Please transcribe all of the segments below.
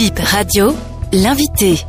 Bip Radio, l'invité.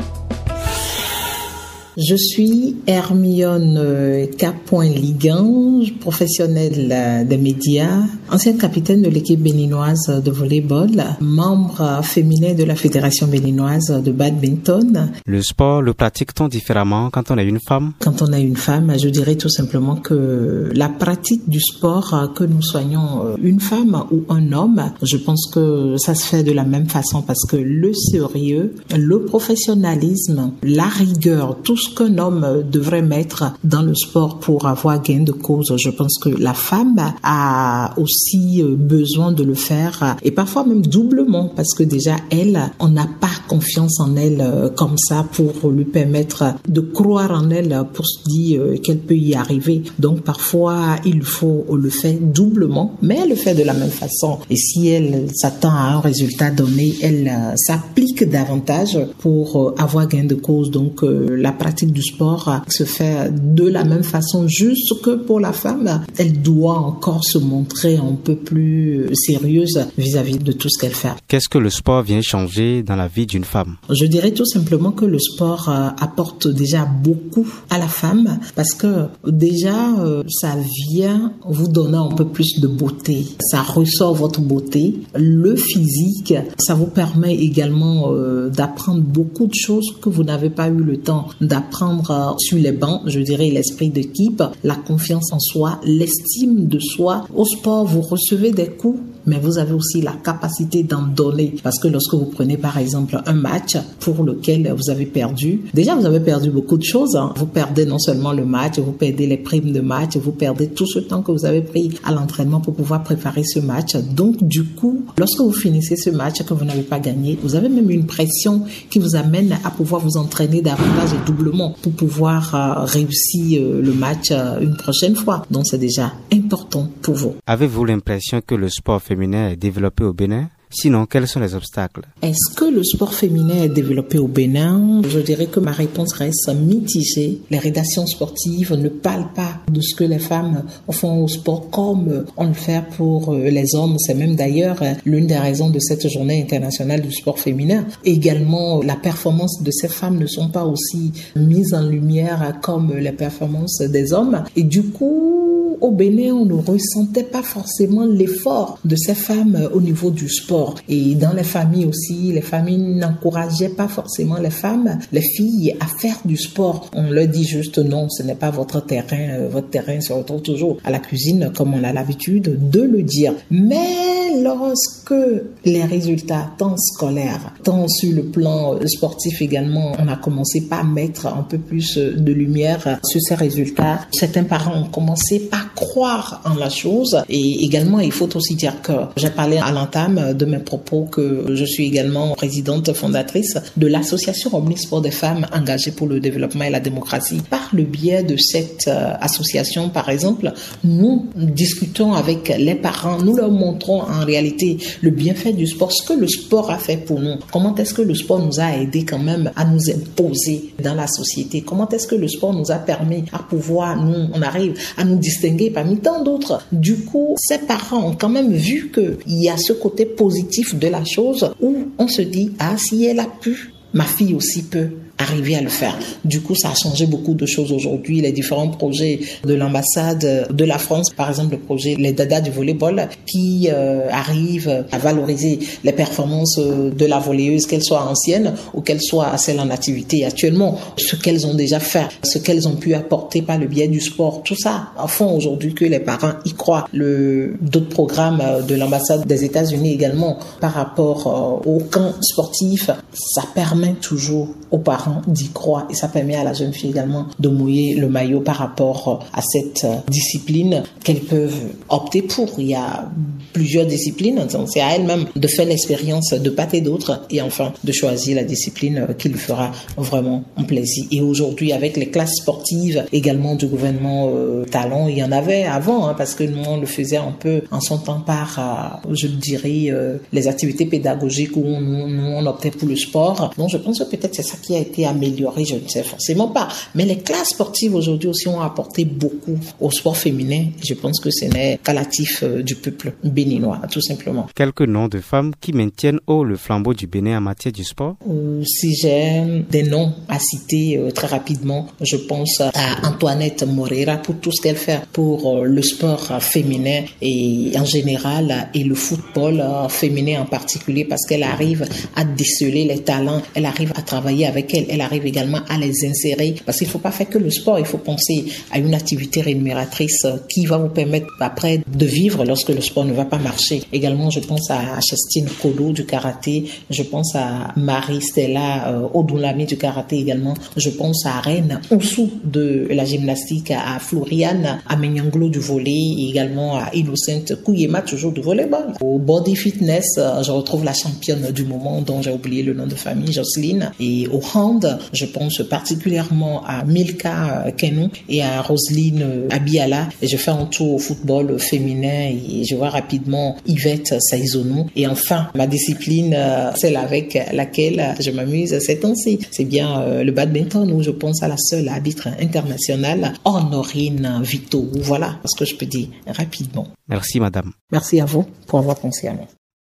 Je suis Hermione euh, K. Ligan, professionnelle euh, des médias, ancienne capitaine de l'équipe béninoise de volleyball, membre féminin de la Fédération béninoise de badminton. Le sport le pratique-t-on différemment quand on est une femme? Quand on est une femme, je dirais tout simplement que la pratique du sport, que nous soyons euh, une femme ou un homme, je pense que ça se fait de la même façon parce que le sérieux, le professionnalisme, la rigueur, tout ce qu'un homme devrait mettre dans le sport pour avoir gain de cause. Je pense que la femme a aussi euh, besoin de le faire et parfois même doublement parce que déjà elle, on n'a pas confiance en elle euh, comme ça pour lui permettre de croire en elle pour se dire euh, qu'elle peut y arriver. Donc parfois il faut le faire doublement, mais elle le fait de la même façon. Et si elle s'attend à un résultat donné, elle s'applique davantage pour avoir gain de cause. Donc la du sport se fait de la même façon, juste que pour la femme, elle doit encore se montrer un peu plus sérieuse vis-à-vis de tout ce qu'elle fait. Qu'est-ce que le sport vient changer dans la vie d'une femme? Je dirais tout simplement que le sport euh, apporte déjà beaucoup à la femme parce que déjà, euh, ça vient vous donner un peu plus de beauté. Ça ressort votre beauté. Le physique, ça vous permet également euh, d'apprendre beaucoup de choses que vous n'avez pas eu le temps d'apprendre prendre sur les bancs, je dirais l'esprit d'équipe, la confiance en soi, l'estime de soi. Au sport, vous recevez des coups mais vous avez aussi la capacité d'en donner. Parce que lorsque vous prenez par exemple un match pour lequel vous avez perdu, déjà vous avez perdu beaucoup de choses. Hein. Vous perdez non seulement le match, vous perdez les primes de match, vous perdez tout ce temps que vous avez pris à l'entraînement pour pouvoir préparer ce match. Donc du coup, lorsque vous finissez ce match que vous n'avez pas gagné, vous avez même une pression qui vous amène à pouvoir vous entraîner davantage et doublement pour pouvoir euh, réussir euh, le match euh, une prochaine fois. Donc c'est déjà important pour vous. Avez-vous l'impression que le sport féminin est développé au Bénin Sinon, quels sont les obstacles? Est-ce que le sport féminin est développé au Bénin? Je dirais que ma réponse reste mitigée. Les rédactions sportives ne parlent pas de ce que les femmes font au sport comme on le fait pour euh, les hommes. C'est même d'ailleurs euh, l'une des raisons de cette journée internationale du sport féminin. Également, la performance de ces femmes ne sont pas aussi mises en lumière comme les performances des hommes. Et du coup, au Bénin, on ne ressentait pas forcément l'effort de ces femmes au niveau du sport. Et dans les familles aussi, les familles n'encourageaient pas forcément les femmes, les filles à faire du sport. On leur dit juste non, ce n'est pas votre terrain. Euh, votre terrain se retrouve toujours à la cuisine, comme on a l'habitude de le dire. Mais lorsque les résultats, tant scolaires, tant sur le plan euh, sportif également, on a commencé par mettre un peu plus de lumière sur ces résultats, certains parents ont commencé par croire en la chose. Et également, il faut aussi dire que j'ai parlé à l'entame de mes propos que je suis également présidente fondatrice de l'association Omnisport des femmes engagées pour le développement et la démocratie. Par le biais de cette euh, association, par exemple, nous discutons avec les parents, nous leur montrons en réalité le bienfait du sport, ce que le sport a fait pour nous. Comment est-ce que le sport nous a aidé quand même à nous imposer dans la société? Comment est-ce que le sport nous a permis à pouvoir, nous, on arrive à nous distinguer parmi tant d'autres. Du coup, ces parents ont quand même vu qu'il y a ce côté positif de la chose où on se dit, ah, si elle a pu, ma fille aussi peut arriver à le faire. Du coup, ça a changé beaucoup de choses aujourd'hui. Les différents projets de l'ambassade de la France, par exemple le projet Les Dada du volleyball, qui euh, arrive à valoriser les performances de la volleyeuse, qu'elle soit ancienne ou qu'elle soit celle en activité actuellement, ce qu'elles ont déjà fait, ce qu'elles ont pu apporter par le biais du sport, tout ça font aujourd'hui que les parents y croient. D'autres programmes de l'ambassade des États-Unis également par rapport euh, au camp sportif, ça permet toujours aux parents d'y croire et ça permet à la jeune fille également de mouiller le maillot par rapport à cette discipline qu'elles peuvent opter pour. Il y a plusieurs disciplines, c'est à elle-même de faire l'expérience de part et d'autre et enfin de choisir la discipline qui lui fera vraiment un plaisir. Et aujourd'hui, avec les classes sportives également du gouvernement euh, Talon, il y en avait avant hein, parce que nous on le faisait un peu en son temps par, euh, je dirais, euh, les activités pédagogiques où nous, on optait pour le sport. Donc je pense que peut-être c'est ça qui a été été je ne sais forcément pas. Mais les classes sportives aujourd'hui aussi ont apporté beaucoup au sport féminin. Je pense que ce n'est qu'à l'actif euh, du peuple béninois, tout simplement. Quelques noms de femmes qui maintiennent haut le flambeau du Bénin en matière du sport Si j'ai des noms à citer euh, très rapidement, je pense à Antoinette Moreira pour tout ce qu'elle fait pour euh, le sport féminin et en général et le football féminin en particulier parce qu'elle arrive à déceler les talents, elle arrive à travailler avec elle, arrive également à les insérer parce qu'il ne faut pas faire que le sport, il faut penser à une activité rémunératrice qui va vous permettre après de vivre lorsque le sport ne va pas marcher. Également, je pense à Chastine Kodo du karaté, je pense à Marie Stella euh, Odunlami du karaté également, je pense à Reine Oussou de la gymnastique, à Floriane Amenyanglo du volet et également à Innocente Kouyema toujours du volleyball. Au body fitness, euh, je retrouve la championne du moment dont j'ai oublié le nom de famille, Jocelyne. Et au hand, je pense particulièrement à Milka Kenou et à Roselyne Abiala. Et je fais un tour au football féminin et je vois rapidement Yvette Saizonou. Et enfin, ma discipline, euh, celle avec laquelle je m'amuse ces temps-ci, c'est bien euh, le badminton où je pense à la seule arbitre internationale, Honorine Vito. Voilà ce que je peux dire rapidement. Merci, madame. Merci à vous pour avoir pensé à moi.